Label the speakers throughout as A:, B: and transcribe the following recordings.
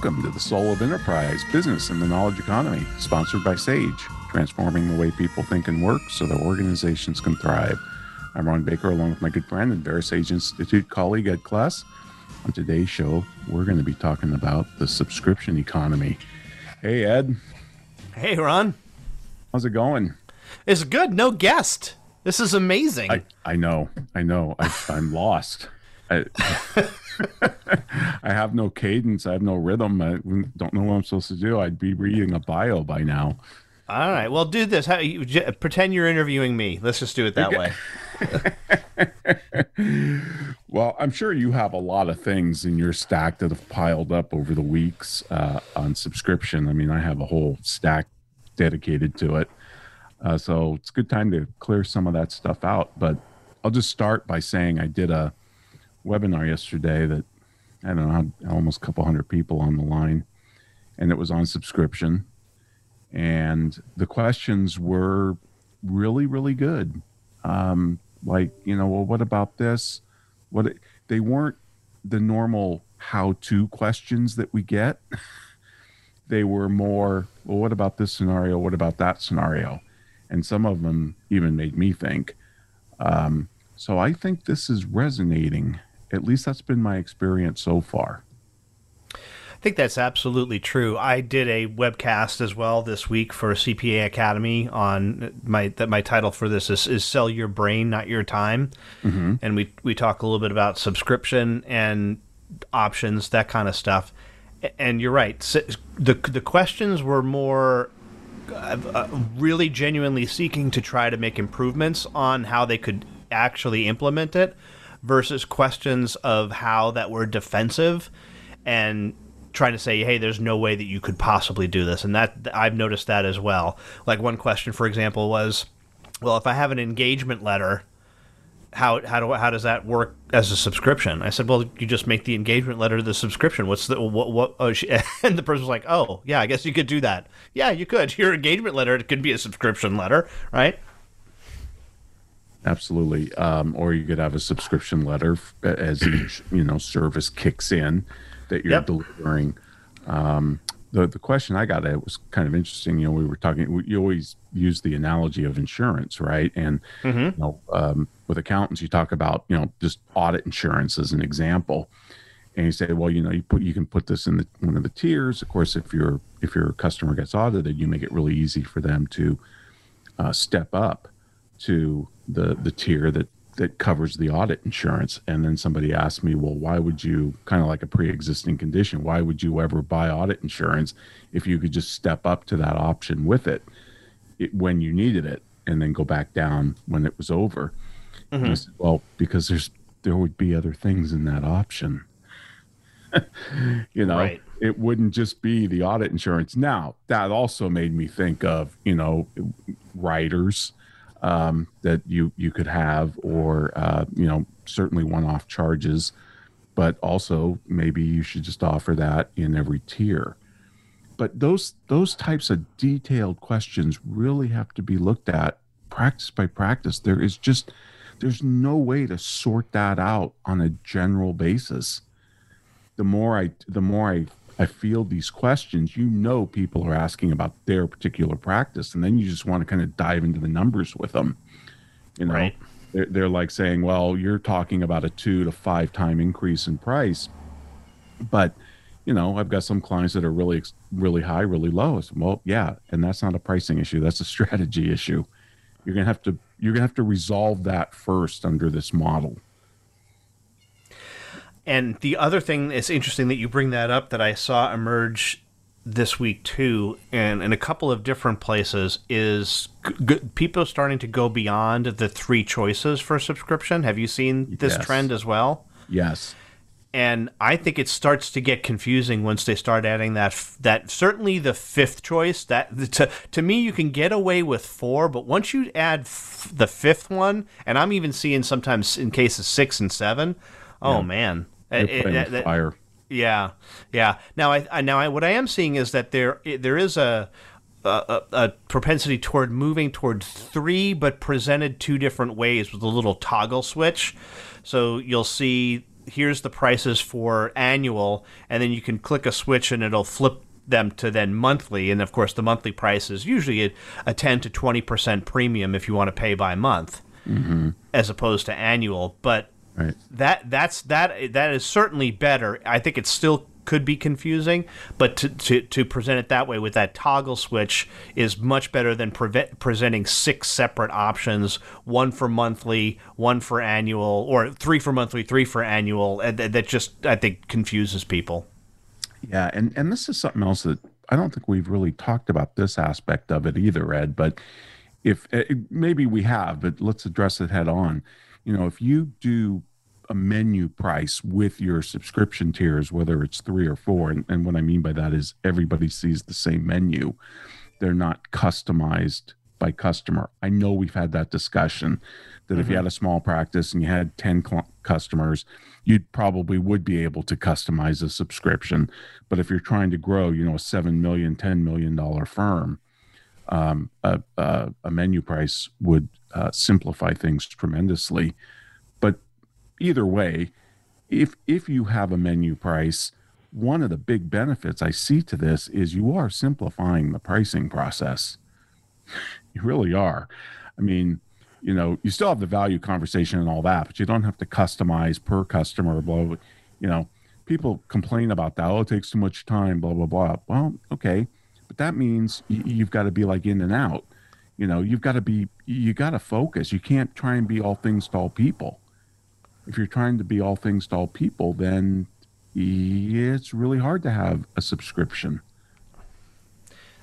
A: Welcome to the Soul of Enterprise Business and the Knowledge Economy, sponsored by SAGE, transforming the way people think and work so their organizations can thrive. I'm Ron Baker, along with my good friend and VeraSage Institute colleague Ed Kless. On today's show, we're going to be talking about the subscription economy. Hey, Ed.
B: Hey, Ron.
A: How's it going?
B: It's good. No guest. This is amazing.
A: I, I know. I know. I, I'm lost. I, I have no cadence. I have no rhythm. I don't know what I'm supposed to do. I'd be reading a bio by now.
B: All right. Well, do this. How, you, j- pretend you're interviewing me. Let's just do it that way.
A: well, I'm sure you have a lot of things in your stack that have piled up over the weeks uh, on subscription. I mean, I have a whole stack dedicated to it. Uh, so it's a good time to clear some of that stuff out. But I'll just start by saying I did a webinar yesterday that I don't know, had almost a couple hundred people on the line, and it was on subscription. And the questions were really, really good. Um, like, you know, well, what about this? What they weren't the normal how-to questions that we get. they were more, well, what about this scenario? What about that scenario? And some of them even made me think. Um, so I think this is resonating at least that's been my experience so far.
B: I think that's absolutely true. I did a webcast as well this week for CPA Academy on my that my title for this is, is sell your brain, not your time, mm-hmm. and we we talk a little bit about subscription and options, that kind of stuff. And you're right. The the questions were more uh, uh, really genuinely seeking to try to make improvements on how they could actually implement it versus questions of how that were defensive and trying to say, hey, there's no way that you could possibly do this. And that I've noticed that as well. Like one question, for example, was, well, if I have an engagement letter, how how do how does that work as a subscription? I said, well, you just make the engagement letter the subscription. What's the what what? Oh, she, and the person was like, oh, yeah, I guess you could do that. Yeah, you could. Your engagement letter it could be a subscription letter, right?
A: Absolutely. Um, or you could have a subscription letter as each you know service kicks in that you're yep. delivering. Um, the the question I got it was kind of interesting. You know, we were talking. You always use the analogy of insurance, right? And mm-hmm. you know, um, with accountants, you talk about you know just audit insurance as an example, and you say, well, you know, you put you can put this in the one of the tiers. Of course, if your if your customer gets audited, you make it really easy for them to uh, step up to the the tier that that covers the audit insurance and then somebody asked me well why would you kind of like a pre-existing condition why would you ever buy audit insurance if you could just step up to that option with it, it when you needed it and then go back down when it was over mm-hmm. said, well because there's there would be other things in that option you know right. it wouldn't just be the audit insurance now that also made me think of you know writers um, that you you could have, or uh, you know certainly one-off charges, but also maybe you should just offer that in every tier. But those those types of detailed questions really have to be looked at practice by practice. There is just there's no way to sort that out on a general basis. The more I the more I I field these questions, you know people are asking about their particular practice, and then you just want to kind of dive into the numbers with them. You know, right. they're, they're like saying, "Well, you're talking about a two to five time increase in price, but." you know, I've got some clients that are really, really high, really low. Said, well, yeah, and that's not a pricing issue; that's a strategy issue. You're gonna have to you're gonna have to resolve that first under this model.
B: And the other thing that's interesting that you bring that up that I saw emerge this week too, and in a couple of different places, is g- people starting to go beyond the three choices for a subscription. Have you seen this yes. trend as well?
A: Yes.
B: and I think it starts to get confusing once they start adding that that certainly the fifth choice that to, to me you can get away with four but once you add f- the fifth one and I'm even seeing sometimes in cases six and seven oh yeah. man
A: it, it, fire
B: yeah yeah now I, I now I, what I am seeing is that there there is a a, a, propensity toward moving toward three, but presented two different ways with a little toggle switch. So you'll see here's the prices for annual, and then you can click a switch and it'll flip them to then monthly. And of course, the monthly price is usually a, a 10 to 20% premium if you want to pay by month, mm-hmm. as opposed to annual. But right. that that's that that is certainly better. I think it's still could be confusing, but to, to, to present it that way with that toggle switch is much better than pre- presenting six separate options one for monthly, one for annual, or three for monthly, three for annual. And that just, I think, confuses people.
A: Yeah. And, and this is something else that I don't think we've really talked about this aspect of it either, Ed. But if eh, maybe we have, but let's address it head on. You know, if you do a menu price with your subscription tiers, whether it's three or four. And, and what I mean by that is everybody sees the same menu. They're not customized by customer. I know we've had that discussion that mm-hmm. if you mm-hmm. had a small practice and you had 10 cl- customers, you probably would be able to customize a subscription. But if you're trying to grow, you know, a seven million, ten million dollar firm, um, a, a, a, menu price would uh, simplify things tremendously either way, if if you have a menu price, one of the big benefits I see to this is you are simplifying the pricing process. You really are. I mean, you know, you still have the value conversation and all that, but you don't have to customize per customer, blah, blah, you know, people complain about that. Oh, it takes too much time, blah, blah, blah. Well, okay. But that means you've got to be like in and out. You know, you've got to be, you got to focus. You can't try and be all things to all people if you're trying to be all things to all people, then it's really hard to have a subscription.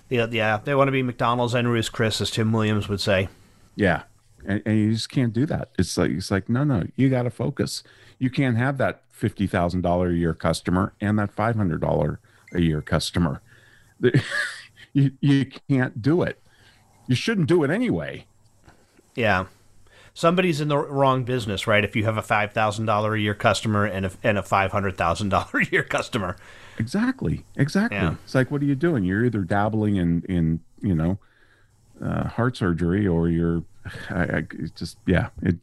B: Yeah, yeah, they want to be McDonald's and Ruth's Chris, as Tim Williams would say.
A: Yeah, and, and you just can't do that. It's like it's like no, no, you got to focus. You can't have that fifty thousand dollar a year customer and that five hundred dollar a year customer. you you can't do it. You shouldn't do it anyway.
B: Yeah somebody's in the wrong business, right? If you have a five thousand dollar a year customer and a and a five hundred thousand dollar a year customer.
A: Exactly. Exactly. Yeah. It's like, what are you doing? You're either dabbling in in you know uh, heart surgery or you're I, I just yeah it.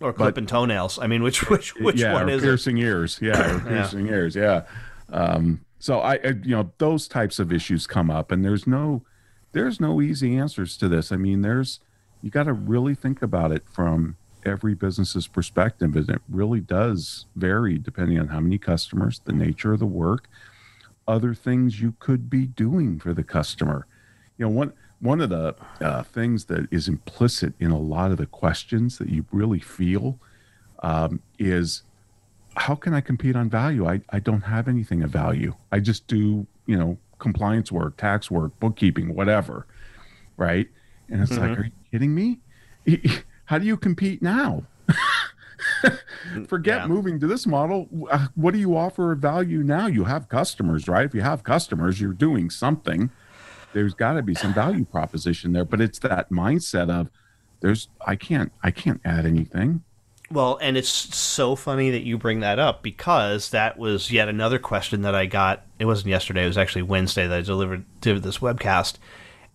B: Or clipping but, toenails. I mean, which which which
A: yeah,
B: one
A: is piercing it? ears? Yeah, piercing yeah. ears. Yeah. Um, so I, I, you know, those types of issues come up, and there's no, there's no easy answers to this. I mean, there's, you got to really think about it from every business's perspective and it really does vary depending on how many customers the nature of the work other things you could be doing for the customer. You know one one of the uh, things that is implicit in a lot of the questions that you really feel um, is how can i compete on value? I, I don't have anything of value. I just do you know compliance work tax work bookkeeping whatever right? And it's mm-hmm. like are you kidding me? How do you compete now? Forget yeah. moving to this model. Uh, what do you offer of value now? You have customers, right? If you have customers, you're doing something. There's got to be some value proposition there, but it's that mindset of there's I can't I can't add anything.
B: Well, and it's so funny that you bring that up because that was yet another question that I got. It wasn't yesterday; it was actually Wednesday that I delivered to this webcast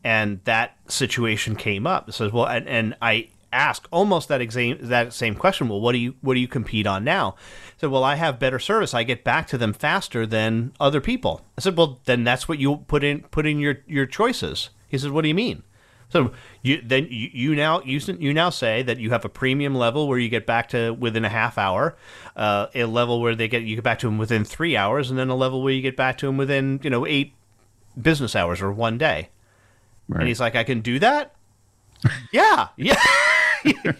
B: and that situation came up. It says, well, and, and I ask almost that exam that same question. Well, what do you what do you compete on now? I said, well, I have better service. I get back to them faster than other people. I said, well, then that's what you put in put in your your choices. He said, what do you mean? So you then you, you now you, you now say that you have a premium level where you get back to within a half hour, uh, a level where they get you get back to them within three hours, and then a level where you get back to them within you know eight business hours or one day. Right. And he's like, I can do that? yeah. Yeah.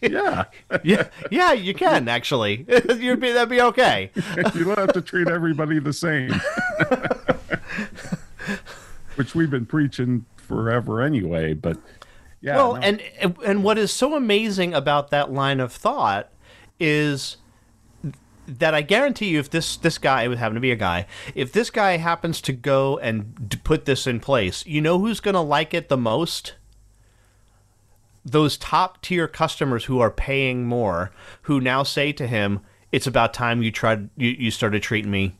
A: yeah.
B: yeah. Yeah, you can actually. You'd be that'd be okay.
A: you don't have to treat everybody the same. Which we've been preaching forever anyway, but yeah.
B: Well, no. and and what is so amazing about that line of thought is that I guarantee you, if this this guy would happen to be a guy, if this guy happens to go and d- put this in place, you know who's going to like it the most? Those top tier customers who are paying more, who now say to him, "It's about time you tried you, you started treating me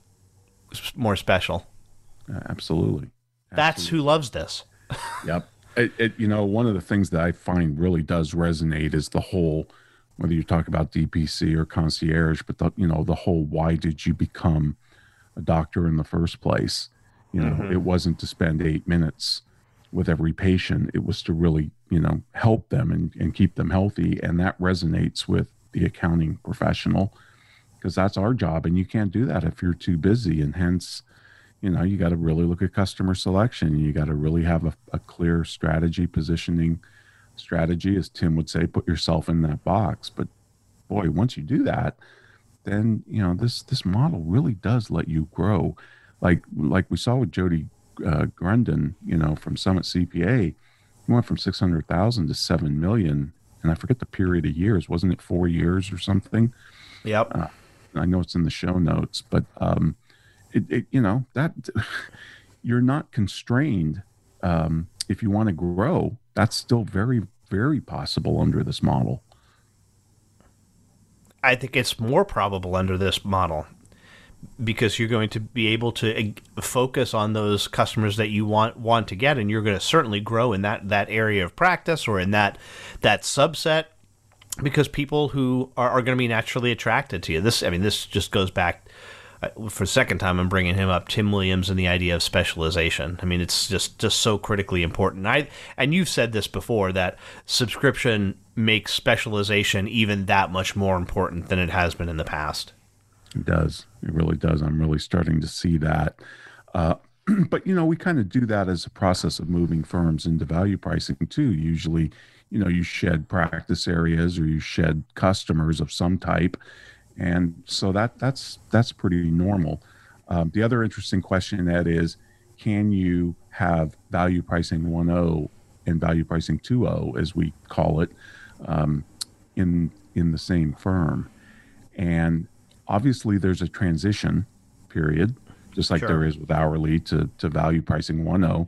B: more special."
A: Uh, absolutely.
B: That's who loves this.
A: yep. It, it, you know, one of the things that I find really does resonate is the whole whether you talk about DPC or concierge, but the, you know, the whole why did you become a doctor in the first place? You know, mm-hmm. it wasn't to spend eight minutes with every patient. It was to really, you know, help them and, and keep them healthy. And that resonates with the accounting professional because that's our job. And you can't do that if you're too busy. And hence, you know, you got to really look at customer selection. You got to really have a, a clear strategy positioning strategy, as Tim would say, put yourself in that box. But boy, once you do that, then you know this this model really does let you grow. Like like we saw with Jody uh, Grunden, you know, from Summit CPA, he went from six hundred thousand to seven million, and I forget the period of years. Wasn't it four years or something?
B: Yep.
A: Uh, I know it's in the show notes, but um, it, it you know that you're not constrained um, if you want to grow that's still very, very possible under this model.
B: I think it's more probable under this model because you're going to be able to eh, focus on those customers that you want want to get and you're going to certainly grow in that that area of practice or in that that subset because people who are, are going to be naturally attracted to you this i mean this just goes back for the second time I'm bringing him up Tim Williams and the idea of specialization. I mean, it's just just so critically important. I and you've said this before that subscription makes specialization even that much more important than it has been in the past.
A: It does. It really does. I'm really starting to see that. Uh, but you know, we kind of do that as a process of moving firms into value pricing too. Usually, you know, you shed practice areas or you shed customers of some type and so that that's that's pretty normal. Um, the other interesting question that is, can you have value pricing 1.0 and value pricing 2.0, as we call it, um, in in the same firm? And obviously, there's a transition period, just like sure. there is with hourly to to value pricing 1.0.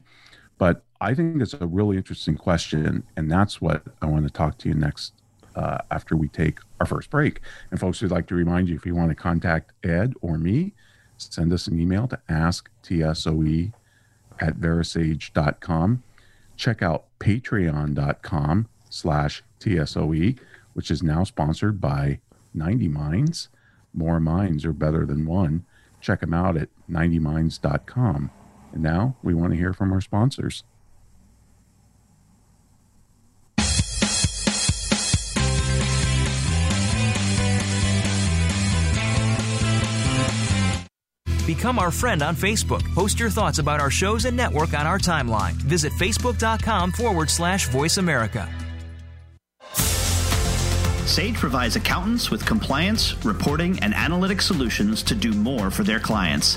A: But I think it's a really interesting question, and that's what I want to talk to you next uh, after we take our first break. And folks, we'd like to remind you if you want to contact Ed or me, send us an email to asktsoe at verasage.com. Check out patreon.com slash TSOE, which is now sponsored by 90 Minds. More minds are better than one. Check them out at 90minds.com. And now we want to hear from our sponsors.
C: Become our friend on Facebook. Post your thoughts about our shows and network on our timeline. Visit facebook.com forward slash voice America.
D: Sage provides accountants with compliance, reporting, and analytic solutions to do more for their clients.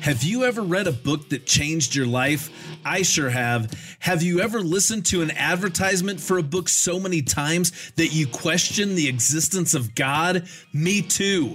E: Have you ever read a book that changed your life? I sure have. Have you ever listened to an advertisement for a book so many times that you question the existence of God? Me too.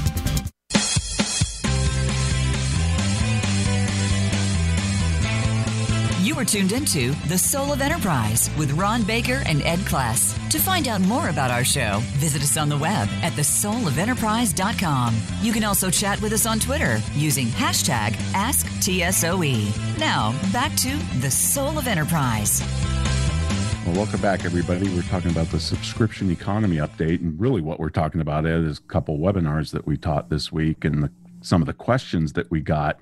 F: You're tuned into The Soul of Enterprise with Ron Baker and Ed Kless. To find out more about our show, visit us on the web at thesoulofenterprise.com. You can also chat with us on Twitter using hashtag AskTSOE. Now, back to The Soul of Enterprise.
A: Well, welcome back, everybody. We're talking about the subscription economy update, and really what we're talking about is a couple webinars that we taught this week and the, some of the questions that we got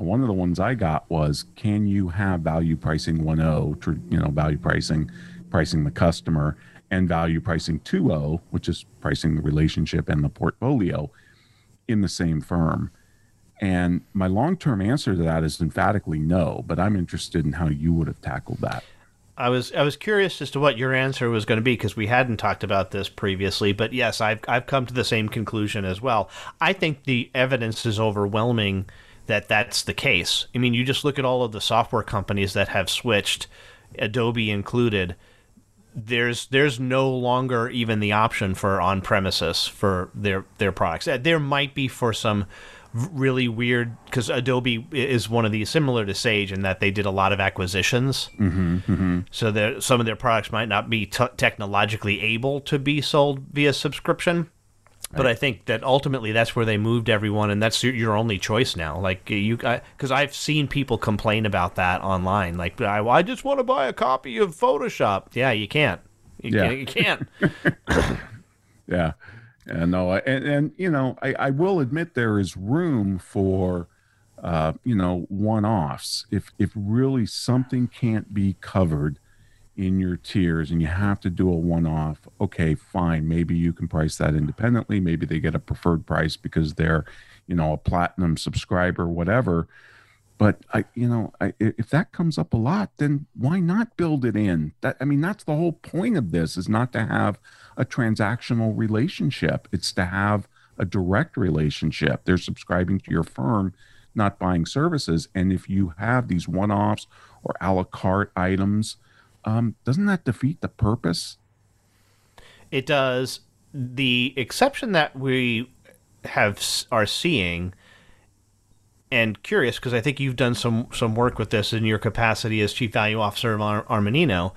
A: one of the ones I got was, can you have value pricing 1.0, you know, value pricing, pricing the customer, and value pricing 2.0, which is pricing the relationship and the portfolio in the same firm? And my long term answer to that is emphatically no, but I'm interested in how you would have tackled that.
B: I was I was curious as to what your answer was going to be because we hadn't talked about this previously. But yes, I've I've come to the same conclusion as well. I think the evidence is overwhelming that that's the case. I mean, you just look at all of the software companies that have switched, Adobe included. There's there's no longer even the option for on premises for their their products. Uh, there might be for some really weird because Adobe is one of these similar to Sage in that they did a lot of acquisitions.
A: Mm-hmm, mm-hmm.
B: So that some of their products might not be t- technologically able to be sold via subscription. But I think that ultimately that's where they moved everyone, and that's your, your only choice now. Like you, because I've seen people complain about that online. Like I, I just want to buy a copy of Photoshop. Yeah, you can't. You
A: yeah,
B: can't, you can't.
A: yeah, yeah, no, and and you know, I, I will admit there is room for, uh, you know, one-offs. If if really something can't be covered in your tiers and you have to do a one off, okay, fine. Maybe you can price that independently. Maybe they get a preferred price because they're, you know, a platinum subscriber, whatever. But I, you know, I, if that comes up a lot, then why not build it in? That I mean, that's the whole point of this is not to have a transactional relationship. It's to have a direct relationship. They're subscribing to your firm, not buying services. And if you have these one-offs or a la carte items, um, doesn't that defeat the purpose?
B: It does. The exception that we have are seeing, and curious because I think you've done some some work with this in your capacity as chief value officer of Ar- Armanino.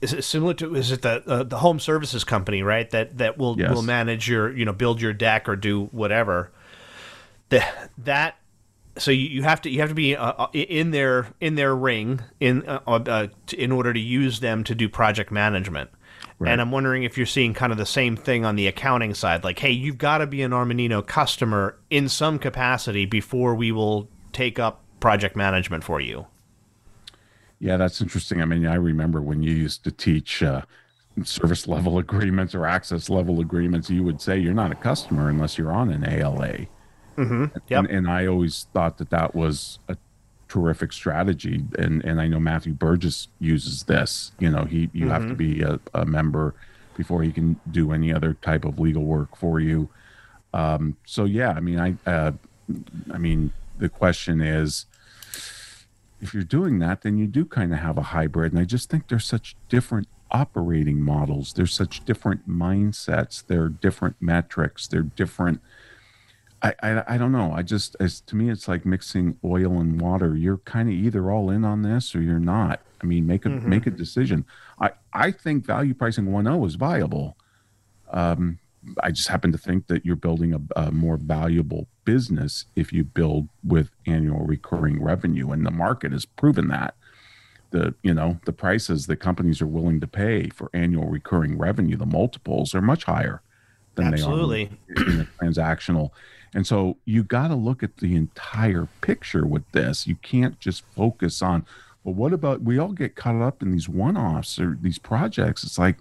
B: Is it similar to is it the uh, the home services company right that that will yes. will manage your you know build your deck or do whatever. The, that so you, you have to you have to be uh, uh in their in their ring in uh, uh, in order to use them to do project management. Right. And I'm wondering if you're seeing kind of the same thing on the accounting side. Like, hey, you've got to be an Armanino customer in some capacity before we will take up project management for you.
A: Yeah, that's interesting. I mean, I remember when you used to teach uh, service level agreements or access level agreements, you would say you're not a customer unless you're on an ALA.
B: Mm-hmm. Yep.
A: And, and, I always thought that that was a terrific strategy. And, and I know Matthew Burgess uses this. You know, he you mm-hmm. have to mm-hmm. be a, a, member before he can do any other type of legal work for you. Um, so yeah, I mean, I uh, I mean, the question is, if you're doing that, then you do kind of have a hybrid. And I just think there's such different operating models. There's such different mindsets. There are different metrics. There are different I, I, I don't know. I just as to me it's like mixing oil and water. You're kind of either all in on this or you're not. I mean, make a mm-hmm. make a decision. I I think value pricing 1.0 is viable. Um, I just happen to think that you're building a, a, more valuable business if you build with annual recurring revenue, and the market has proven that. The you know the prices that companies are willing to pay for annual recurring revenue, the multiples are much higher than
B: Absolutely.
A: they are in the transactional. And so you got to look at the entire picture with this. You can't just focus on, well, what about we all get caught up in these one offs or these projects? It's like,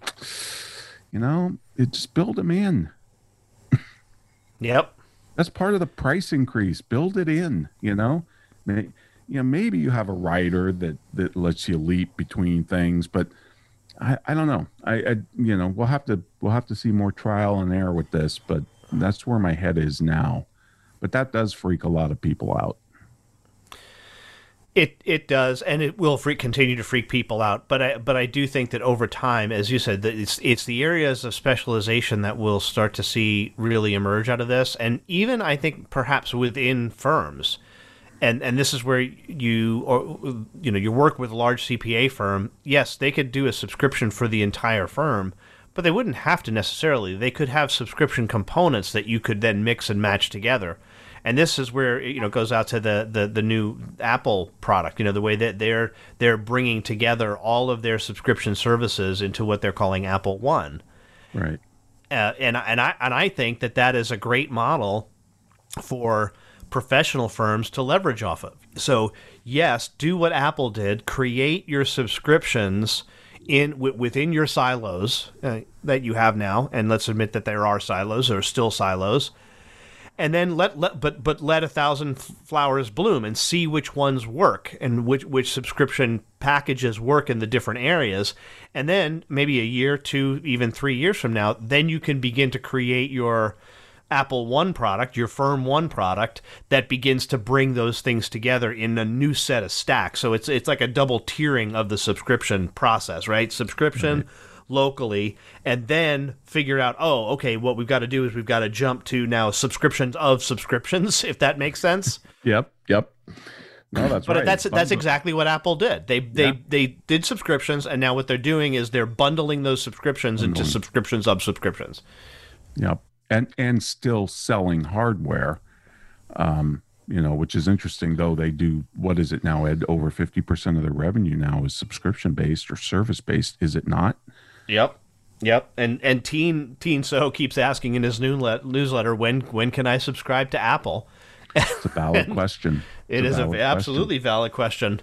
A: you know, it just build them in.
B: Yep.
A: That's part of the price increase. Build it in, you know. You know, maybe you have a rider that that lets you leap between things, but I, I don't know. I, I you know we'll have to we'll have to see more trial and error with this, but that's where my head is now. But that does freak a lot of people out.
B: It it does, and it will freak, continue to freak people out. But I but I do think that over time, as you said, that it's it's the areas of specialization that we'll start to see really emerge out of this, and even I think perhaps within firms. and and this is where you or you know you work with a large CPA firm. Yes, they could do a subscription for the entire firm, but they wouldn't have to necessarily. They could have subscription components that you could then mix and match together. And this is where you know goes out to the, the the new Apple product. You know the way that they're they're bringing together all of their subscription services into what they're calling Apple One.
A: Right.
B: Uh, and and I and I think that that is a great model for professional firms to leverage off of. So, yes, do what Apple did, create your subscriptions in w- within your silos uh, that you have now, and let's admit that there are silos, are still silos. And then let, let but but let a thousand flowers bloom and see which ones work and which which subscription packages work in the different areas. And then maybe a year, two, even three years from now, then you can begin to create your Apple One product, your Firm One product that begins to bring those things together in a new set of stacks. So it's it's like a double tiering of the subscription process, right? Subscription right. locally and then figure out, oh, okay, what we've got to do is we've got to jump to now subscriptions of subscriptions, if that makes sense.
A: yep, yep. No, that's
B: but
A: right.
B: that's that's exactly what Apple did. They they yeah. they did subscriptions, and now what they're doing is they're bundling those subscriptions into subscriptions of subscriptions.
A: Yep and and still selling hardware. Um, you know, which is interesting though. They do what is it now? Ed, over fifty percent of their revenue now is subscription based or service based. Is it not?
B: Yep. Yep, and and Tien Tien Tzuo keeps asking in his newsletter when when can I subscribe to Apple?
A: It's a valid question.
B: It's it is an absolutely valid question.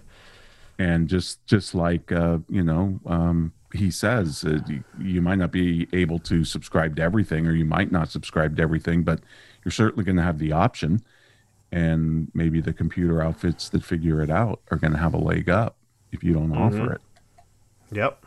A: And just just like uh, you know, um, he says uh, you might not be able to subscribe to everything or you might not subscribe to everything but you're certainly going to have the option. And maybe the computer outfits that figure it out are going to have a leg up if you don't mm-hmm. offer it.
B: Yep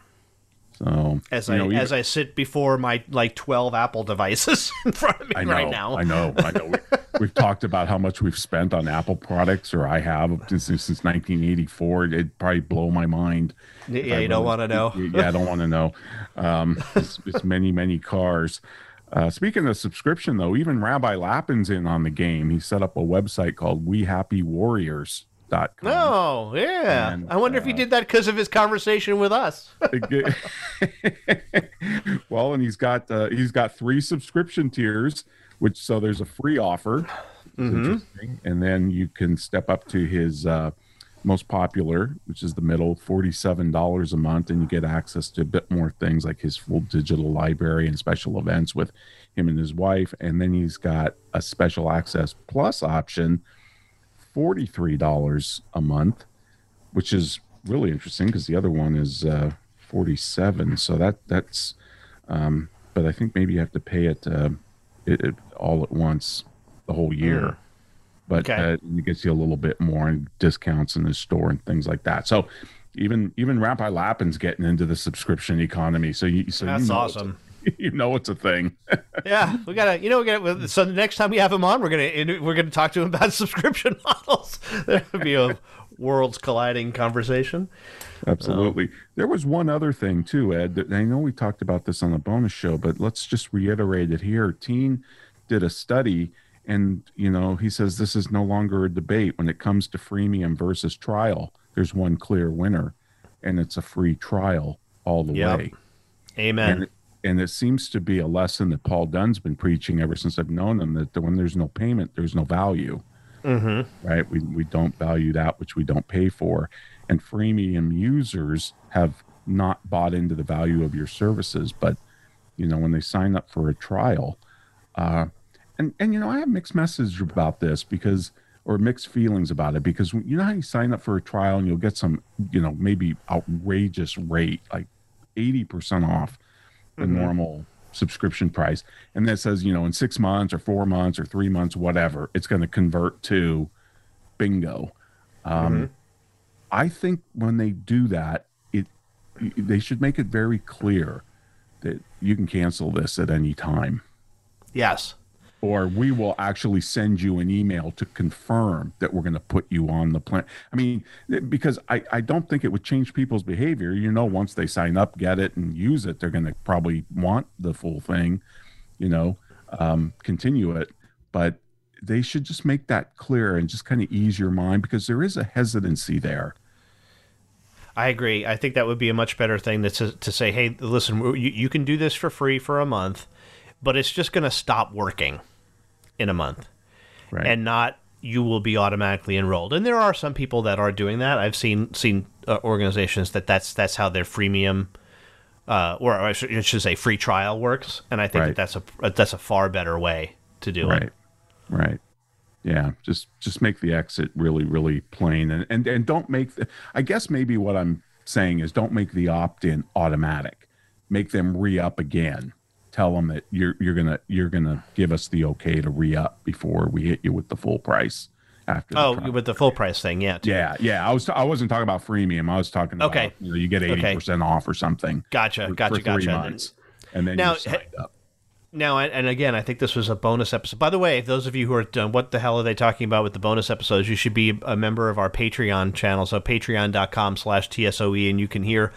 A: so
B: as I know, as I sit before my like twelve Apple devices in front of me
A: I know,
B: right now,
A: I know, I know. We, have talked about how much we've spent on Apple products, or I have since since 1984. It'd probably blow my mind.
B: Yeah, you don't want to know.
A: Yeah, I don't want to know. Um, it's, it's many many cars. Uh, speaking of subscription, though, even Rabbi Lapin's in on the game. He set up a website called We Happy Warriors
B: Oh, yeah. And, I wonder uh, if he uh, did that because of his conversation with us.
A: well, and he's got uh, he's got three subscription tiers, which so there's a free offer, mm-hmm. and then you can step up to his uh, most popular, which is the middle, forty-seven dollars a month, and you get access to a bit more things like his full digital library and special events with him and his wife, and then he's got a special access plus option $43 a month, which is really interesting because the other one is uh, 47. So that that's, um, but I think maybe you have to pay it, uh, it, it all at once the whole year. Mm. But okay. uh, it gets you a little bit more and discounts in the store and things like that. So even even Rabbi Lapin's getting into the subscription economy. So you so
B: that's
A: you know
B: awesome.
A: you know it's a thing.
B: yeah, we gotta. You know, we gotta. So the next time we have him on, we're gonna we're gonna talk to him about subscription models. There would be a worlds colliding conversation.
A: Absolutely. Um, there was one other thing too, Ed. That I know we talked about this on the bonus show, but let's just reiterate it here. Tien did a study, and you know he says this is no longer a debate when it comes to freemium versus trial. There's one clear winner, and it's a free trial all the yep. way.
B: Amen.
A: And, and it seems to be a lesson that Paul Dunn's been preaching ever since I've known him that when there's no payment, there's no value.
B: Mm-hmm.
A: Right? We we don't value that which we don't pay for, and freemium users have not bought into the value of your services. But you know, when they sign up for a trial, uh, and and you know, I have mixed message about this because or mixed feelings about it because you know how you sign up for a trial and you'll get some you know maybe outrageous rate like 80% off the mm-hmm. normal subscription price and that says you know in six months or four months or three months whatever it's going to convert to bingo um, mm-hmm. i think when they do that it they should make it very clear that you can cancel this at any time
B: yes
A: or we will actually send you an email to confirm that we're going to put you on the plan. I mean, because I, I don't think it would change people's behavior. You know, once they sign up, get it, and use it, they're going to probably want the full thing, you know, um, continue it. But they should just make that clear and just kind of ease your mind because there is a hesitancy there.
B: I agree. I think that would be a much better thing to, to say, hey, listen, you, you can do this for free for a month, but it's just going to stop working in a month. Right. And not you will be automatically enrolled. And there are some people that are doing that. I've seen seen uh, organizations that that's that's how their freemium uh, or I should, say free trial works. And I think right. that that's a that's a far better way to do
A: right.
B: it.
A: Right. Right yeah just just make the exit really really plain and and, and don't make the i guess maybe what i'm saying is don't make the opt-in automatic make them re-up again tell them that you're you're gonna you're gonna give us the okay to re-up before we hit you with the full price after
B: oh with the full price thing yeah
A: too. yeah yeah i was i wasn't talking about freemium i was talking about okay you, know, you get 80% off or something
B: gotcha for, gotcha for gotcha
A: months, and then now, up
B: now, and again, I think this was a bonus episode. By the way, those of you who are done, what the hell are they talking about with the bonus episodes? You should be a member of our Patreon channel. So patreon.com slash TSOE, and you can hear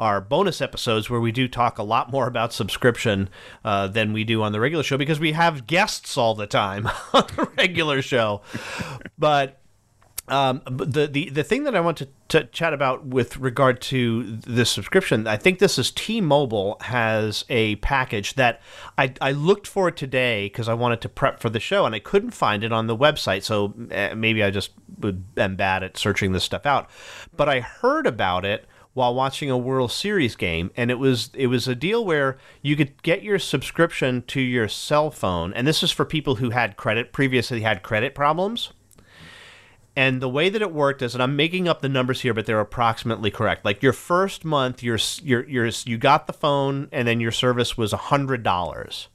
B: our bonus episodes where we do talk a lot more about subscription uh, than we do on the regular show because we have guests all the time on the regular show. But um, the, the the thing that I want to, to chat about with regard to this subscription, I think this is T-Mobile has a package that I, I looked for today because I wanted to prep for the show and I couldn't find it on the website. So eh, maybe I just am bad at searching this stuff out. But I heard about it while watching a World Series game, and it was it was a deal where you could get your subscription to your cell phone, and this is for people who had credit previously had credit problems and the way that it worked is, and I'm making up the numbers here, but they're approximately correct. Like your first month, your your your you got the phone, and then your service was hundred dollars.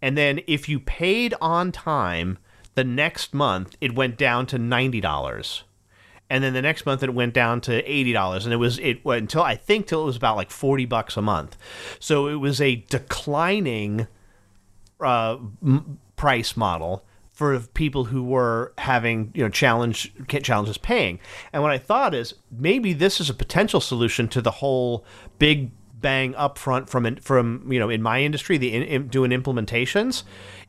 B: And then if you paid on time, the next month it went down to ninety dollars. And then the next month it went down to eighty dollars, and it was it went until I think till it was about like forty bucks a month. So it was a declining uh, m- price model for people who were having you know challenge challenges paying. And what I thought is maybe this is a potential solution to the whole big bang upfront from from you know in my industry the in, in, doing implementations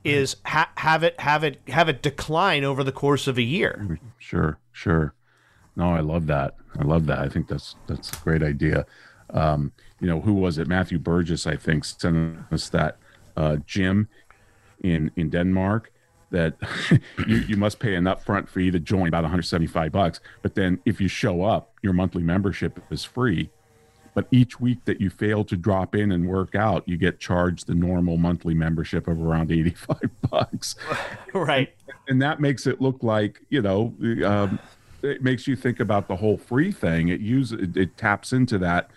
B: is ha- have it have it have it decline over the course of a year.
A: Sure, sure. No, I love that. I love that. I think that's that's a great idea. Um, you know, who was it? Matthew Burgess, I think, sent us that uh, gym in in Denmark that you, you must pay an upfront fee to join about 175 bucks but then if you show up your monthly membership is free but each week that you fail to drop in and work out you get charged the normal monthly membership of around 85 bucks
B: right
A: and, and that makes it look like you know um, it makes you think about the whole free thing it uses it, it taps into that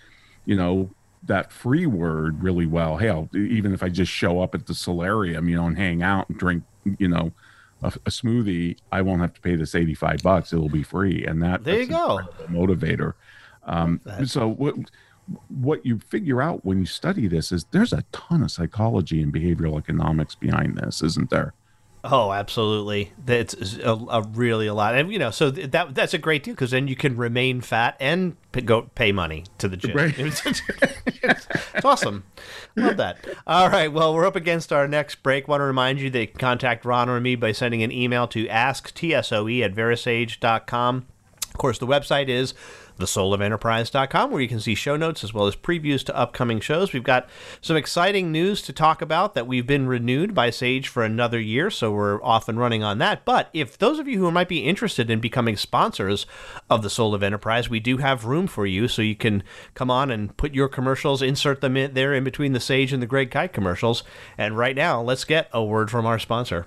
A: you know that free word really well. Hell, even if I just show up at the solarium, you know, and hang out and drink you know a, a, smoothie, I won't have to pay this 85 bucks. It'll be free. And that
B: there you go.
A: Motivator. Um, so what, what you figure out when you study this is there's a ton of psychology and behavioral economics behind this, isn't there?
B: Oh, absolutely. That's a, a, really a lot, and you know, so that that's a great deal because then you can remain fat and p- go pay money to the gym. Right. it's, awesome. Love that. All right. Well, we're up against our next break. Want to remind you that you can contact Ron or me by sending an email to asktsoe at verasage.com. Of course, the website is thesoulofenterprise.com, where you can see show notes as well as previews to upcoming shows. We've got some exciting news to talk about that we've been renewed by Sage for another year, so we're off and running on that. But if those of you who might be interested in becoming sponsors of the Soul of Enterprise, we do have room for you, so you can come on and put your commercials, insert them in there in between the Sage and the Greg Kite commercials. And right now, let's get a word from our sponsor.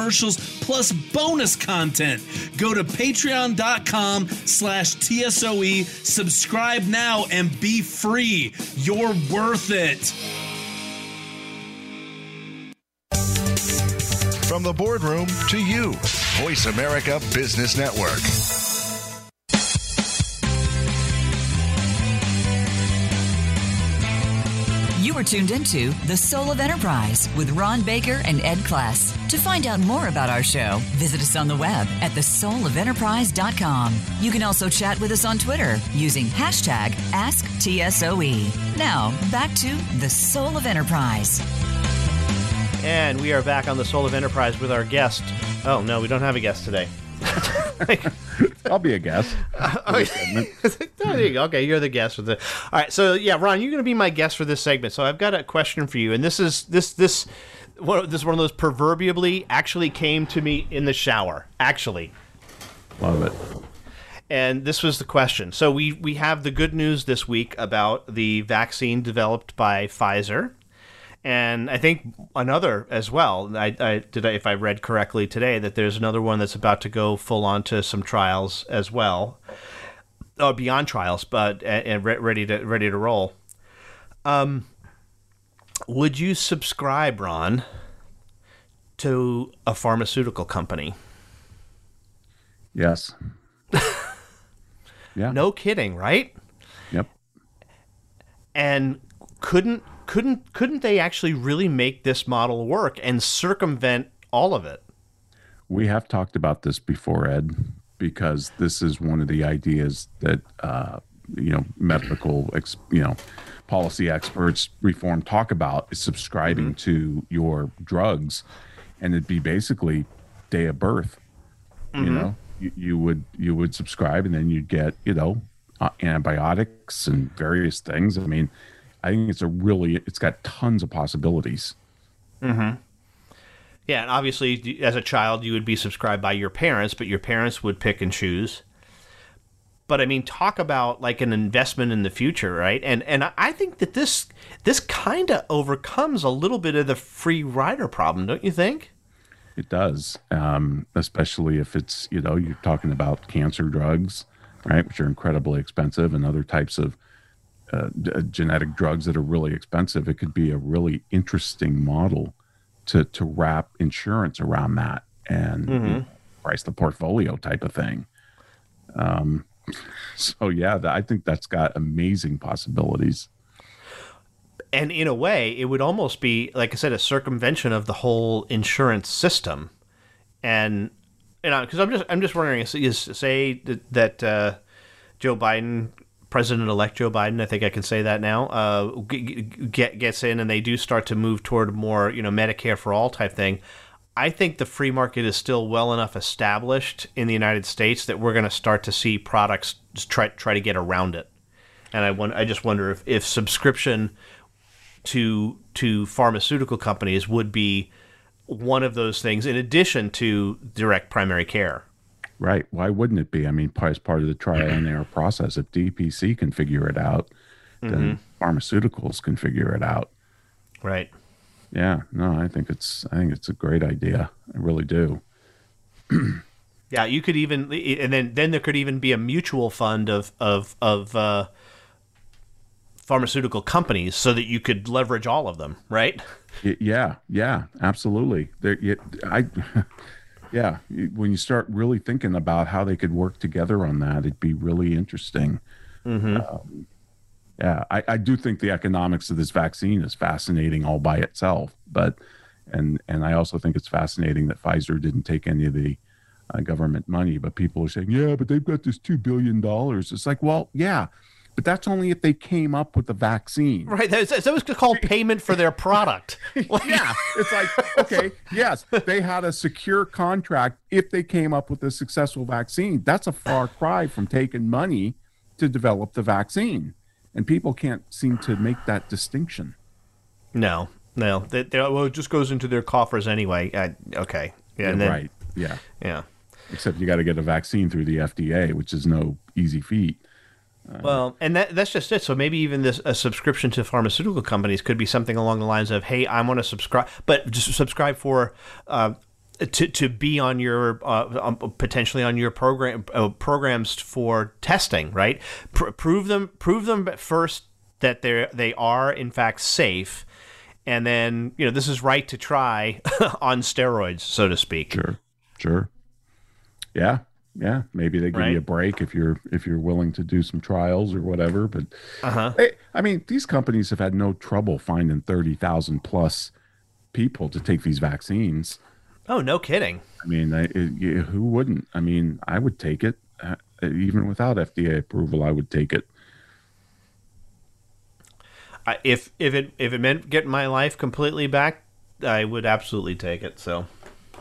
E: commercials plus bonus content. Go to patreon.com slash TSOE, subscribe now, and be free. You're worth it.
G: From the boardroom to you, Voice America Business Network.
F: You are tuned into The Soul of Enterprise with Ron Baker and Ed Kless. To find out more about our show, visit us on the web at thesoulofenterprise.com. You can also chat with us on Twitter using hashtag AskTSOE. Now, back to The Soul of Enterprise.
B: And we are back on The Soul of Enterprise with our guest. Oh, no, we don't have a guest today.
A: I'll be a guest.
B: you go. Okay, you're the guest for the. All right, so yeah, Ron, you're going to be my guest for this segment. So I've got a question for you, and this is this this one this is one of those proverbially actually came to me in the shower. Actually,
A: love it.
B: And this was the question. So we we have the good news this week about the vaccine developed by Pfizer and I think another as well. I, I did I, if I read correctly today that there's another one that's about to go full on to some trials as well, or beyond trials, but and ready to ready to roll. Um, would you subscribe, Ron, to a pharmaceutical company?
A: Yes. yeah.
B: No kidding, right?
A: Yep.
B: And couldn't couldn't couldn't they actually really make this model work and circumvent all of it?
A: We have talked about this before, Ed, because this is one of the ideas that uh, you know medical, ex, you know, policy experts, reform talk about is subscribing mm-hmm. to your drugs, and it'd be basically day of birth. Mm-hmm. You know, you, you would you would subscribe, and then you'd get you know uh, antibiotics and various things. I mean I think it's a really it's got tons of possibilities.
B: Mm-hmm. Yeah, and obviously, as a child, you would be subscribed by your parents, but your parents would pick and choose. But I mean, talk about like an investment in the future, right? And and I think that this this kind of overcomes a little bit of the free rider problem, don't you think?
A: It does, um, especially if it's you know you're talking about cancer drugs, right, which are incredibly expensive, and other types of uh, uh, genetic drugs that are really expensive, it could be a really interesting model to to wrap insurance around that and mm-hmm. you know, price the portfolio type of thing. Um, so yeah, I think that's got amazing possibilities.
B: And in a way, it would almost be, like I said, a circumvention of the whole insurance system. And you know, because I'm just I'm just wondering, is, say that, that uh, Joe Biden President-elect Joe Biden, I think I can say that now, uh, get, gets in and they do start to move toward more, you know, Medicare for all type thing. I think the free market is still well enough established in the United States that we're going to start to see products try try to get around it. And I I just wonder if, if subscription to to pharmaceutical companies would be one of those things in addition to direct primary care.
A: Right. Why wouldn't it be? I mean, as part of the trial and error process, if DPC can figure it out, mm-hmm. then pharmaceuticals can figure it out.
B: Right.
A: Yeah. No, I think it's I think it's a great idea. I really do.
B: yeah, you could even and then then there could even be a mutual fund of of of uh, pharmaceutical companies so that you could leverage all of them, right?
A: Yeah. Yeah. Absolutely. There. I. yeah, when you start really thinking about how they could work together on that, it'd be really interesting. Mm-hmm. Um, yeah, I, I, do think the economics of this vaccine is fascinating all by itself, but and and I also think it's fascinating that Pfizer didn't take any of the uh, government money. But people are saying, yeah, but they've got this two billion dollars. It's like, well, yeah, but that's only if they came up with the vaccine.
B: Right. That was, that was called payment for their product.
A: yeah. It's like, okay, yes, they had a secure contract if they came up with a successful vaccine. That's a far cry from taking money to develop the vaccine. And people can't seem to make that distinction.
B: No, no. They, well, it just goes into their coffers anyway. Uh, okay. Yeah, then,
A: right. Yeah.
B: Yeah.
A: Except you got to get a vaccine through the FDA, which is no easy feat.
B: Well, and that, that's just it. So maybe even this a subscription to pharmaceutical companies could be something along the lines of, "Hey, I want to subscribe, but just subscribe for uh, to to be on your uh, um, potentially on your program uh, programs for testing, right? Pr- prove them prove them first that they they are in fact safe." And then, you know, this is right to try on steroids, so to speak.
A: Sure. Sure. Yeah. Yeah. Maybe they give
B: Right.
A: you a break if you're if you're willing to do some trials or whatever. But
B: Uh-huh.
A: they- I mean, these companies have had no trouble finding thirty thousand plus people to take these vaccines.
B: Oh, no kidding.
A: I mean, I, it, who wouldn't? I mean, I would take it. Uh, even without FDA approval, I would take it.
B: I, if if it if it meant getting my life completely back, I would absolutely take it. So,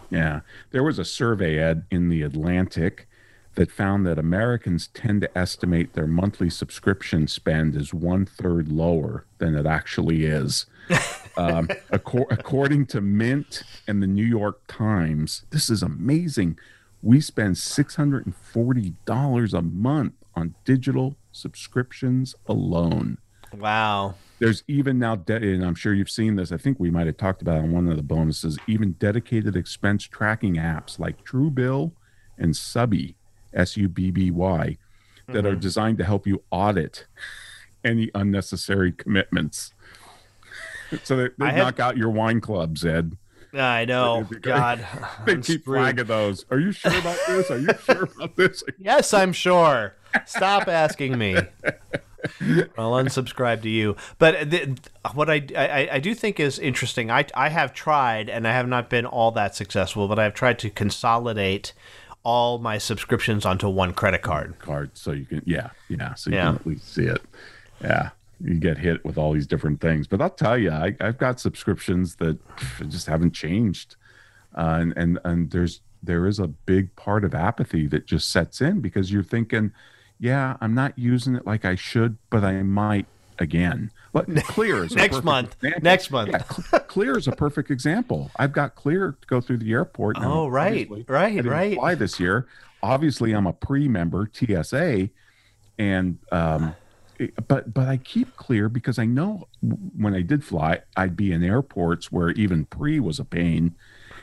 A: Yeah. There was a survey ad in the Atlantic that found that Americans tend to estimate their monthly subscription spend is one third lower than it actually is. um, acco- according to Mint and the New York Times, this is amazing. We spend $640 a month on digital subscriptions alone.
B: wow.
A: There's even now, de- and I'm sure you've seen this. I think we might have talked about it on one of the bonuses. Even dedicated expense tracking apps like Truebill and Subby, S U B B Y, that are mm-hmm. designed to help you audit any unnecessary commitments. So they, they knock out your wine clubs, Ed.
B: I know. God,
A: They
B: I'm
A: keep
B: screwed.
A: flagging those. Are you sure about this? Are you sure about this?
B: Yes, I'm sure. Stop asking me. I'll unsubscribe to you. But th- what I, I I do think is interesting. I I have tried, and I have not been all that successful. But I've tried to consolidate all my subscriptions onto one credit card.
A: card so you can yeah yeah so you
B: Yeah.
A: can at least see it yeah you get hit with all these different things but i'll tell you I, i've got subscriptions that just haven't changed uh, and and and there's there is a big part of apathy that just sets in because you're thinking yeah i'm not using it like i should but i might again but clear is
B: Next month.
A: example.
B: Next month.
A: Yeah, Cl- clear is a perfect example i've got clear to go through the airport now.
B: Oh, right, right, right.
A: fly this year obviously i'm a pre-member tsa and um but but i keep clear because i know when i did fly i'd be in airports where even pre was a pain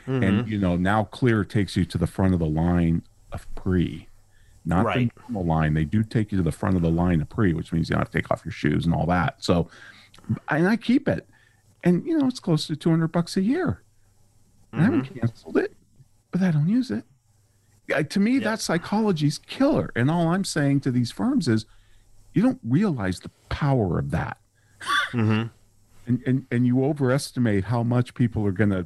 B: Mm-hmm.
A: and you know now clear takes you to the front of the line of pre not
B: Right.
A: the normal line. They do take you to the front of the line of pre which means you don't have to take off your shoes and all that. So and i keep it. And you know it's close to 200 bucks a year. And i haven't
B: Mm-hmm.
A: canceled it but i don't use it. To me that psychology's killer. And all i'm saying to these firms is you don't realize the power of that. And, and and you overestimate how much people are going to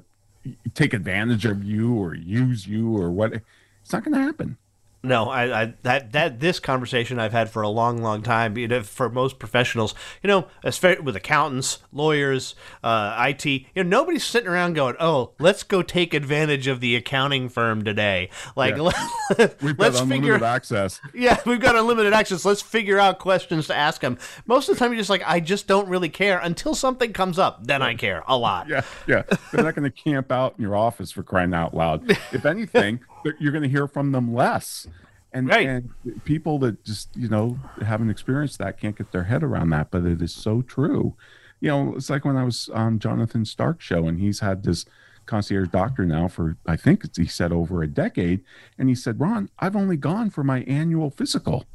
A: take advantage of you or use you or what. It's not going to happen
B: No, I, I that that this conversation I've had for a long, long time. You know, for most professionals, you know, especially with accountants, lawyers, uh, IT, you know, nobody's sitting around going, "Oh, let's go take advantage of the accounting firm today." Like,
A: we've
B: let's
A: got
B: figure.
A: unlimited access
B: Yeah, we've got unlimited access. Let's figure out questions to ask them. Most of the time, you're just like, I just don't really care until something comes up. Then I care a lot.
A: yeah yeah they're not going to camp out in your office for crying out loud if anything you're going to hear from them less. And,
B: Right.
A: and people that just you know haven't experienced that can't get their head around that but it is so true. You know it's like when i was on jonathan stark show and he's had this concierge doctor now for i think he said over a decade. And he said ron i've only gone for my annual physical.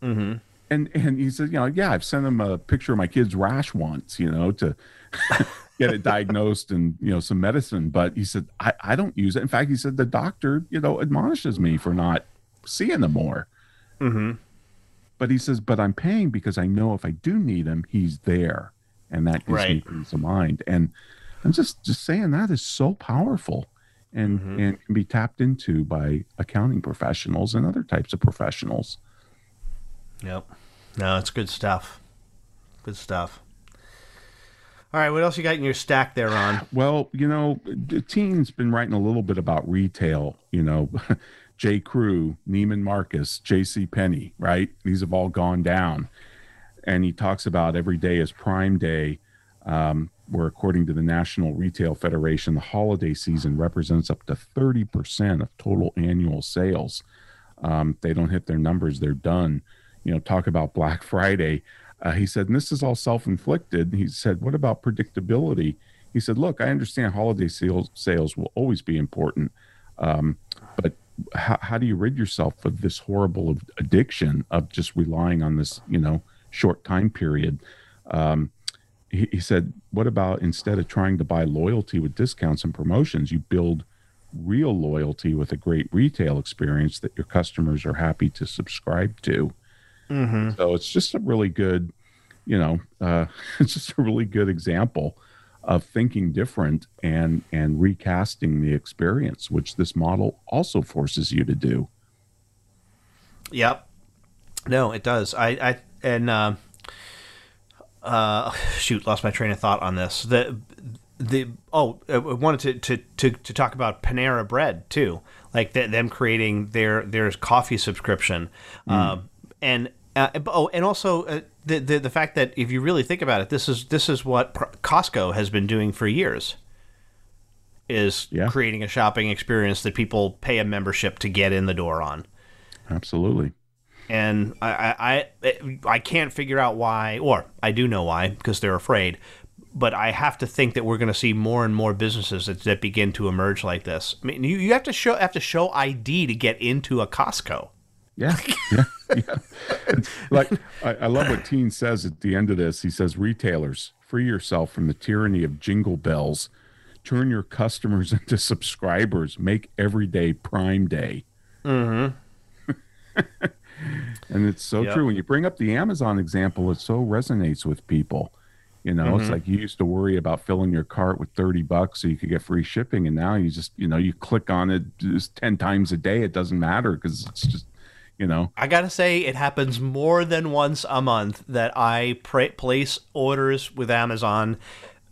A: Mm-hmm. And and he said, you know, yeah, I've sent him a picture of my kid's rash once, you know, to get it diagnosed and you know some medicine. But he said, I, I don't use it. In fact, he said the doctor, you know, admonishes me for not seeing them more.
B: Mm-hmm.
A: But he says, but I'm paying because I know if I do need him, he's there, and that gives me peace of mind. And I'm just just saying that is so powerful. And,
B: Mm-hmm.
A: and can be tapped into by accounting professionals and other types of professionals.
B: Yep. No, it's good stuff. Good stuff. All right, what else you got in your stack there, Ron?
A: Well, you know, the Tien's been writing a little bit about retail. You know, J. Crew, Neiman Marcus, J.C. Penney, right? These have all gone down, and he talks about every day as Prime Day, um, where according to the National Retail Federation, the holiday season represents up to thirty percent of total annual sales. Um, they don't hit their numbers, they're done. You know, talk about Black Friday uh, he said, and this is all self inflicted. He said, what about predictability? He said, look, I understand holiday sales, sales will always be important, um, but how, how do you rid yourself of this horrible addiction of just relying on this, you know, short time period? Um, he, he said, what about instead of trying to buy loyalty with discounts and promotions, you build real loyalty with a great retail experience that your customers are happy to subscribe to. Mm-hmm. So it's just a really good, you know, uh, it's just a really good example of thinking different and and recasting the experience, which this model also forces you to do.
B: Yep. No, it does. I, I and uh, uh, shoot, lost my train of thought on this. The the oh, I wanted to to to, to talk about Panera Bread too, like the, them creating their their coffee subscription, mm. um, and uh, oh, and also uh, the, the the fact that if you really think about it, this is this is what Costco has been doing for years. Is yeah. creating a shopping experience that people pay a membership to get in the door on.
A: Absolutely.
B: And I I I can't figure out why, or I do know why because they're afraid. But I have to think that we're going to see more and more businesses that, that begin to emerge like this. I mean, you, you have to show have to show ID to get into a Costco.
A: Yeah, yeah, yeah. like I, I, love what Tien says at the end of this. He says, "Retailers, free yourself from the tyranny of jingle bells. Turn your customers into subscribers. Make every day Prime Day."
B: Mm-hmm.
A: and it's so yep. true. When you bring up the Amazon example, it so resonates with people. You know, mm-hmm. it's like you used to worry about filling your cart with 30 bucks so you could get free shipping. And now you just, you know, you click on it just 10 times a day. It doesn't matter because it's just you know?
B: I gotta say it happens more than once a month that i place orders with amazon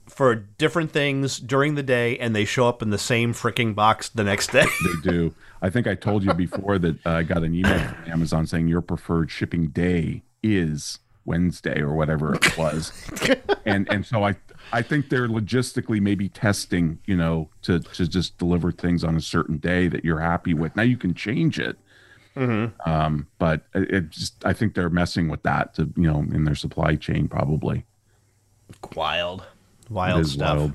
B: for different things during the day and they show up in the same freaking box the next day.
A: They do. I think i told you before that uh, i got an email from amazon saying your preferred shipping day is wednesday or whatever it was. And and so i I think they're logistically maybe testing, you know, to to just deliver things on a certain day that you're happy with. Now you can change it,
B: Mm-hmm.
A: Um, but it just, I think they're messing with that to, you know, in their supply chain probably.
B: Wild, wild stuff. Wild.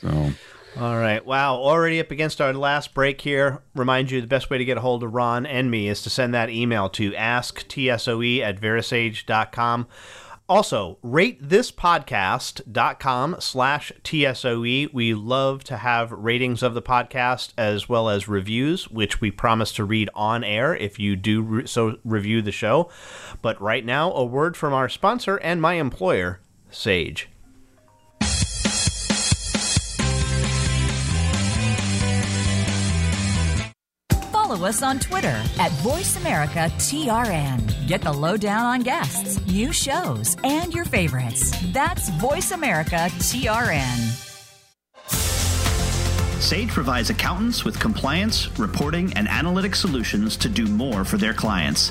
A: So.
B: All right. Wow. Already up against our last break here. Remind you the best way to get a hold of Ron and me is to send that email to asktsoe at verasage.com. Also, ratethispodcast.com slash TSOE. We love to have ratings of the podcast as well as reviews, which we promise to read on air if you do re- so review the show. But right now, a word from our sponsor and my employer, Sage.
F: Follow us on Twitter at VoiceAmericaTRN. Get the lowdown on guests, new shows, and your favorites. That's VoiceAmericaTRN.
D: Sage provides accountants with compliance, reporting, and analytic solutions to do more for their clients.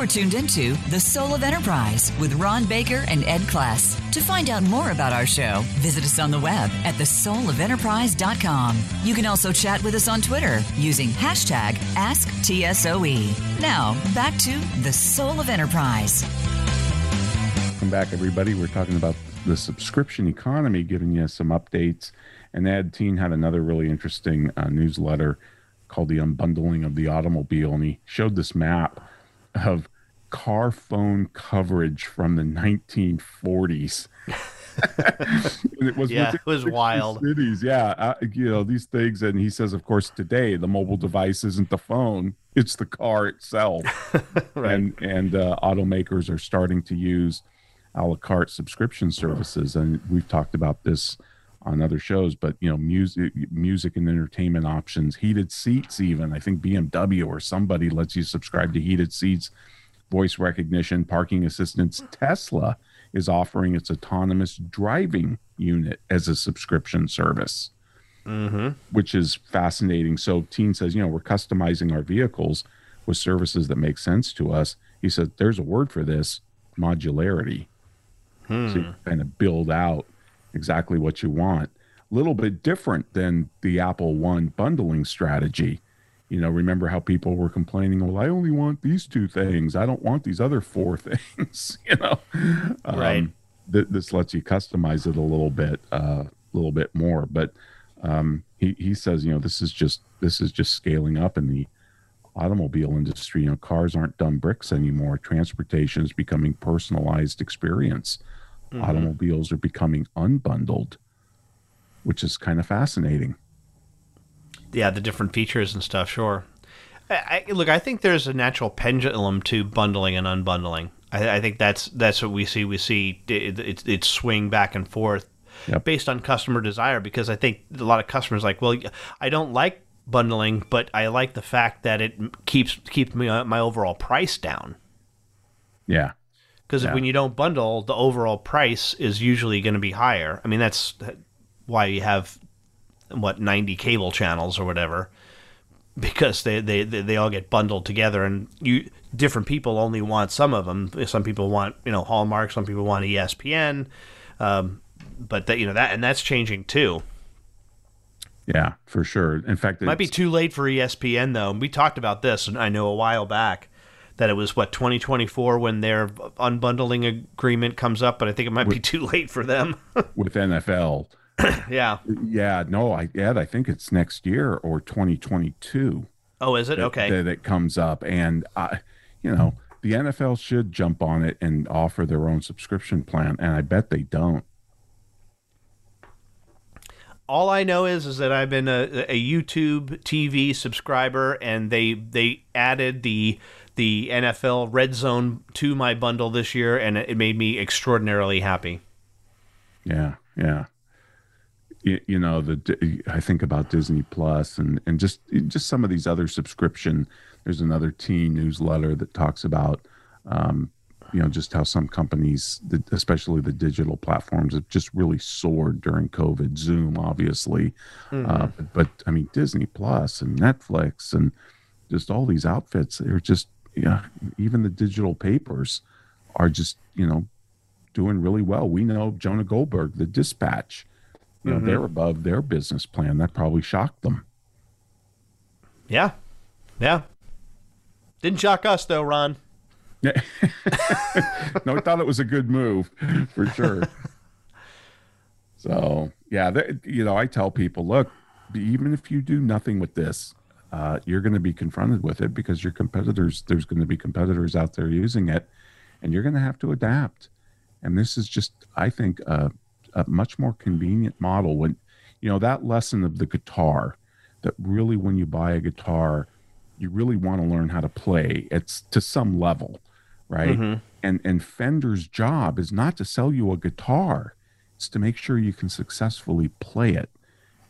F: Are tuned into The Soul of Enterprise with Ron Baker and Ed Kless. To find out more about our show, visit us on the web at thesoulofenterprise.com. You can also chat with us on Twitter using hashtag AskTSOE. Now, back to The Soul of Enterprise.
A: Welcome back, everybody. We're talking about the subscription economy, giving you some updates. And Ed Tien had another really interesting uh, newsletter called The Unbundling of the Automobile. And he showed this map of car phone coverage from the 1940s.
B: it was yeah, it was wild.
A: Cities, yeah, uh, you know these things, and he says, of course, today the mobile device isn't the phone; it's the car itself. right. And and uh, automakers are starting to use a la carte subscription services, and we've talked about this on other shows. But you know, music, music and entertainment options, heated seats, even I think BMW or somebody lets you subscribe to heated seats, voice recognition, parking assistance. Tesla is offering its autonomous driving unit as a subscription service. Mm-hmm. Which is fascinating. So, Tien says, you know, we're customizing our vehicles with services that make sense to us. He said, there's a word for this modularity. Hmm. So you kind of build out exactly what you want. A little bit different than the Apple One bundling strategy. You know, remember how people were complaining, well, I only want these two things. I don't want these other four things, you know?
B: Right. Um,
A: th- this lets you customize it a little bit, a uh, little bit more. But um, he, he says, you know, this is just, this is just scaling up in the automobile industry. You know, cars aren't dumb bricks anymore. Transportation is becoming personalized experience mm-hmm. automobiles are becoming unbundled, which is kind of fascinating.
B: Yeah, the different features and stuff. Sure. I, I, look, I think there's a natural pendulum to bundling and unbundling. I, I think that's that's what we see. We see it, it, it swing back and forth yep. based on customer desire. Because I think a lot of customers like, well, I don't like bundling, but I like the fact that it keeps keeps me, uh, my overall price down.
A: Yeah,
B: because yeah. when you don't bundle, the overall price is usually going to be higher. I mean, that's why you have what 90 cable channels or whatever because they, they, they all get bundled together and you different people only want some of them some people want you know hallmark some people want espn um, but that you know that and that's changing too.
A: Yeah for sure. In fact
B: it might be too late for espn though. We talked about this and i know a while back that it was what 2024 when their unbundling agreement comes up, but I think it might with, be too late for them.
A: With NFL.
B: yeah,
A: yeah, no, I yeah, I think it's next year or 2022.
B: Oh, is it
A: that,
B: okay?
A: That it comes up, and I, you know, the NFL should jump on it and offer their own subscription plan, and I bet they don't
B: all I know is is that I've been a, a, YouTube TV subscriber, and they they added the the NFL Red Zone to my bundle this year, and it made me extraordinarily happy.
A: Yeah, yeah. You, you know, the I think about Disney Plus and and just just some of these other subscription. There's another Tien newsletter that talks about, um, you know, just how some companies, especially the digital platforms, have just really soared during COVID. Zoom, obviously, mm-hmm. uh, but, but I mean Disney Plus and Netflix and just all these outfits. They're just yeah, even the digital papers are just you know doing really well. We know Jonah Goldberg, the Dispatch, you know mm-hmm. they're above their business plan. That probably shocked them.
B: Yeah, yeah. Didn't shock us though, Ron.
A: Yeah. no, I thought it was a good move for sure. so yeah, you know, I tell people, look, even if you do nothing with this, uh, you're going to be confronted with it because your competitors, there's going to be competitors out there using it, and you're going to have to adapt. And this is just, I think, a, a much more convenient model. When, you know, that lesson of the guitar, that really when you buy a guitar, you really want to learn how to play. It's to some level. right? Mm-hmm. And and Fender's job is not to sell you a guitar; it's to make sure you can successfully play it.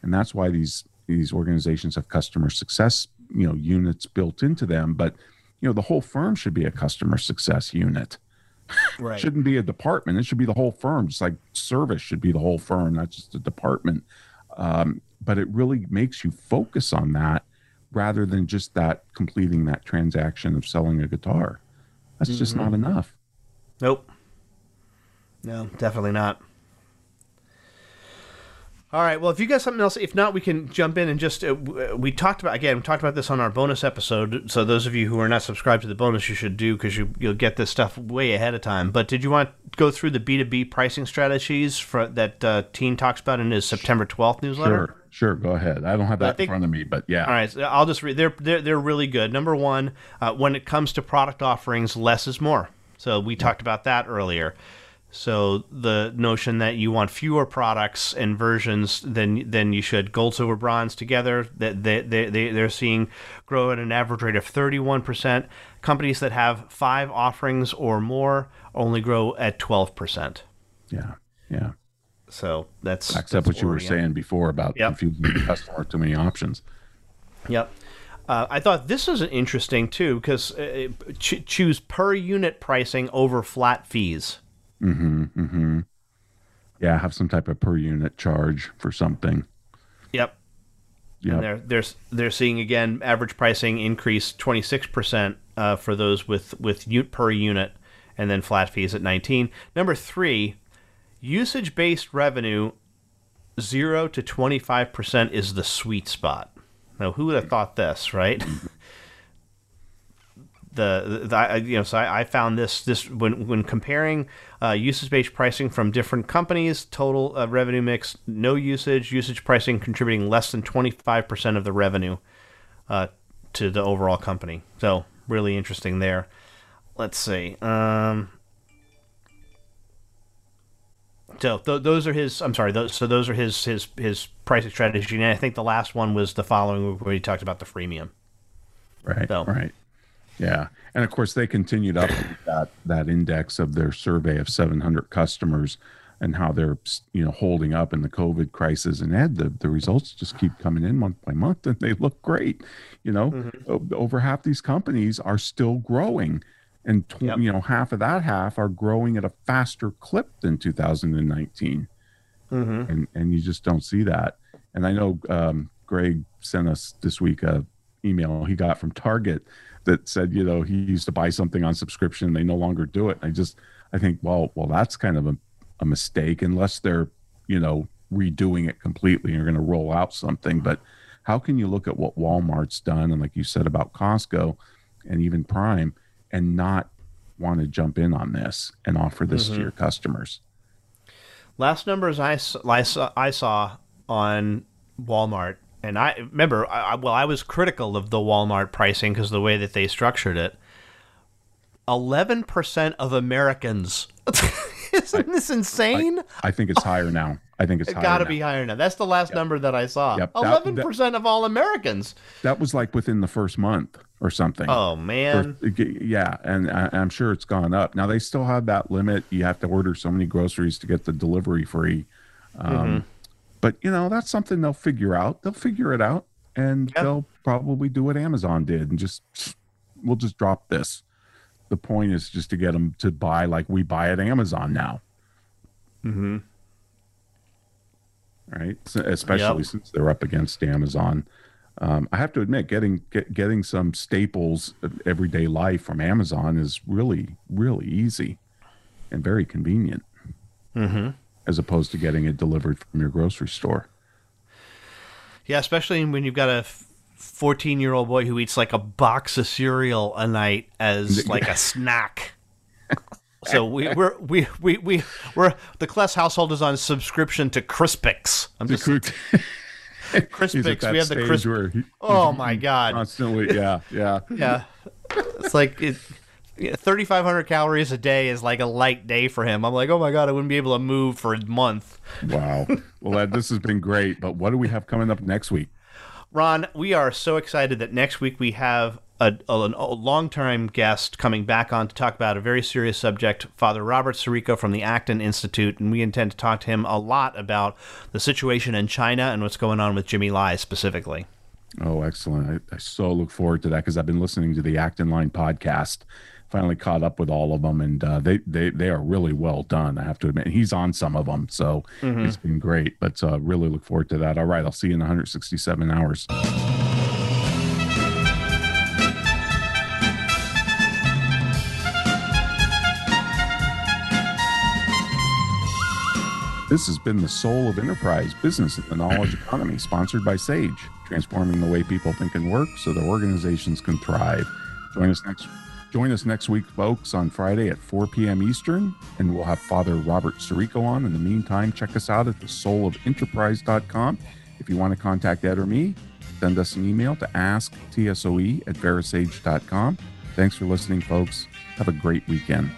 A: And that's why these these organizations have customer success, you know, units built into them. But you know, the whole firm should be a customer success unit. Right. shouldn't be a department. It should be the whole firm. Just like service should be the whole firm, not just a department. Um, but it really makes you focus on that rather than just that completing that transaction of selling a guitar. That's mm-hmm. just not mm-hmm. enough.
B: Nope. No, definitely not. All right. Well, if you got something else, if not, we can jump in and just uh, uh, we talked about again. We talked about this on our bonus episode. So those of you who are not subscribed to the bonus, you should do because you you'll get this stuff way ahead of time. But did you want to go through the B two B pricing strategies for, that uh, Tien talks about in his September twelfth newsletter?
A: Sure. Sure, go ahead. I don't have that think, in front of me, but yeah.
B: All right, so I'll just read. They're they're they're really good. Number one, uh, when it comes to product offerings, less is more. So we yeah. talked about that earlier. So the notion that you want fewer products and versions than than you should gold, silver, bronze together that they, they, they they're seeing grow at an average rate of 31 percent. Companies that have five offerings or more only grow at 12 percent.
A: Yeah, yeah.
B: So that's
A: except that's
B: what
A: you were saying before about yep. confusing the customer too many options.
B: Yep. Uh, I thought this was interesting too because uh, ch- choose per unit pricing over flat fees.
A: Mm-hmm. Mm-hmm. Yeah, have some type of per unit charge for something.
B: Yep. Yeah. They're they're they're seeing again average pricing increase twenty six percent uh, for those with with per unit, and then flat fees at nineteen. Number three, usage based revenue, zero to twenty five percent is the sweet spot. Now, who would have thought this, right? The, the you know so I, I, found this this when when comparing uh, usage based pricing from different companies total uh, revenue mix no usage usage pricing contributing less than 25% of the revenue uh, to the overall company. So really interesting there. Let's see um, so th- those are his i'm sorry those, so those are his his his pricing strategy and i think the last one was the following where he talked about the freemium.
A: Right so, right yeah, and of course they continued up that that index of their survey of 700 customers and how they're you know holding up in the COVID crisis. And Ed, the, the results just keep coming in month by month, and they look great. You know, mm-hmm. over half these companies are still growing, and tw- yep. you know half of that half are growing at a faster clip than 2019. Mm-hmm. And and you just don't see that. And I know um, Greg sent us this week a email he got from Target that said, you know, he used to buy something on subscription. They no longer do it. I just, I think, well, well, that's kind of a, a mistake unless they're, you know, redoing it completely and are going to roll out something. But how can you look at what Walmart's done and like you said about Costco and even Prime and not want to jump in on this and offer this mm-hmm. to your customers?
B: Last numbers I, I saw, I saw on Walmart and I remember, I, well, I was critical of the Walmart pricing because the way that they structured it. Eleven percent of Americans. Isn't I, this insane?
A: I, I, think it's higher now. I think it's it
B: got to be higher now. That's the last yep. number that I saw. Eleven yep. percent of all Americans.
A: That was like within the first month or something.
B: Oh man.
A: Yeah, and I, am sure it's gone up. Now they still have that limit. You have to order so many groceries to get the delivery free. Um, mm-hmm but you know, that's something they'll figure out. They'll figure it out, and they'll probably do what Amazon did, and just we'll just drop this. The point is just to get them to buy like we buy at Amazon now.
B: Mm-hmm.
A: Right. So, especially yep. since they're up against Amazon. Um, I have to admit, getting get, getting some staples of everyday life from Amazon is really really easy and very convenient.
B: Mm-hmm
A: as opposed to getting it delivered from your grocery store.
B: Yeah, especially when you've got a 14 year old boy who eats like a box of cereal a night as like a snack. So we, we're we we we we're the Kless household is on subscription to Crispix. I'm just Crispix. We have the Crisp. oh my god!
A: Constantly, yeah, yeah,
B: yeah. It's like it, 3,500 calories a day is like a light day for him. I'm like, oh my God, I wouldn't be able to move for a month.
A: Wow. Well, this has been great. But what do we have coming up next week?
B: Ron, we are so excited that next week we have a, a, a long-term guest coming back on to talk about a very serious subject, Father Robert Sirico from the Acton Institute, and we intend to talk to him a lot about the situation in China and what's going on with Jimmy Lai specifically.
A: Oh, excellent! I, I so look forward to that because I've been listening to the Acton Line podcast. Finally caught up with all of them, and uh, they they they are really well done. I have to admit, he's on some of them, so mm-hmm. it's been great. But uh, really look forward to that. All right, I'll see you in 167 hours. This has been the Soul of Enterprise Business and the Knowledge Economy, sponsored by Sage, transforming the way people think and work so their organizations can thrive. Join us next join us next week, folks, on Friday at 4 p.m. Eastern, and we'll have Father Robert Sirico on. In the meantime, check us out at the soulofenterprise.com. If you want to contact Ed or me, send us an email to asktsoe at verasage.com. Thanks for listening, folks. Have a great weekend.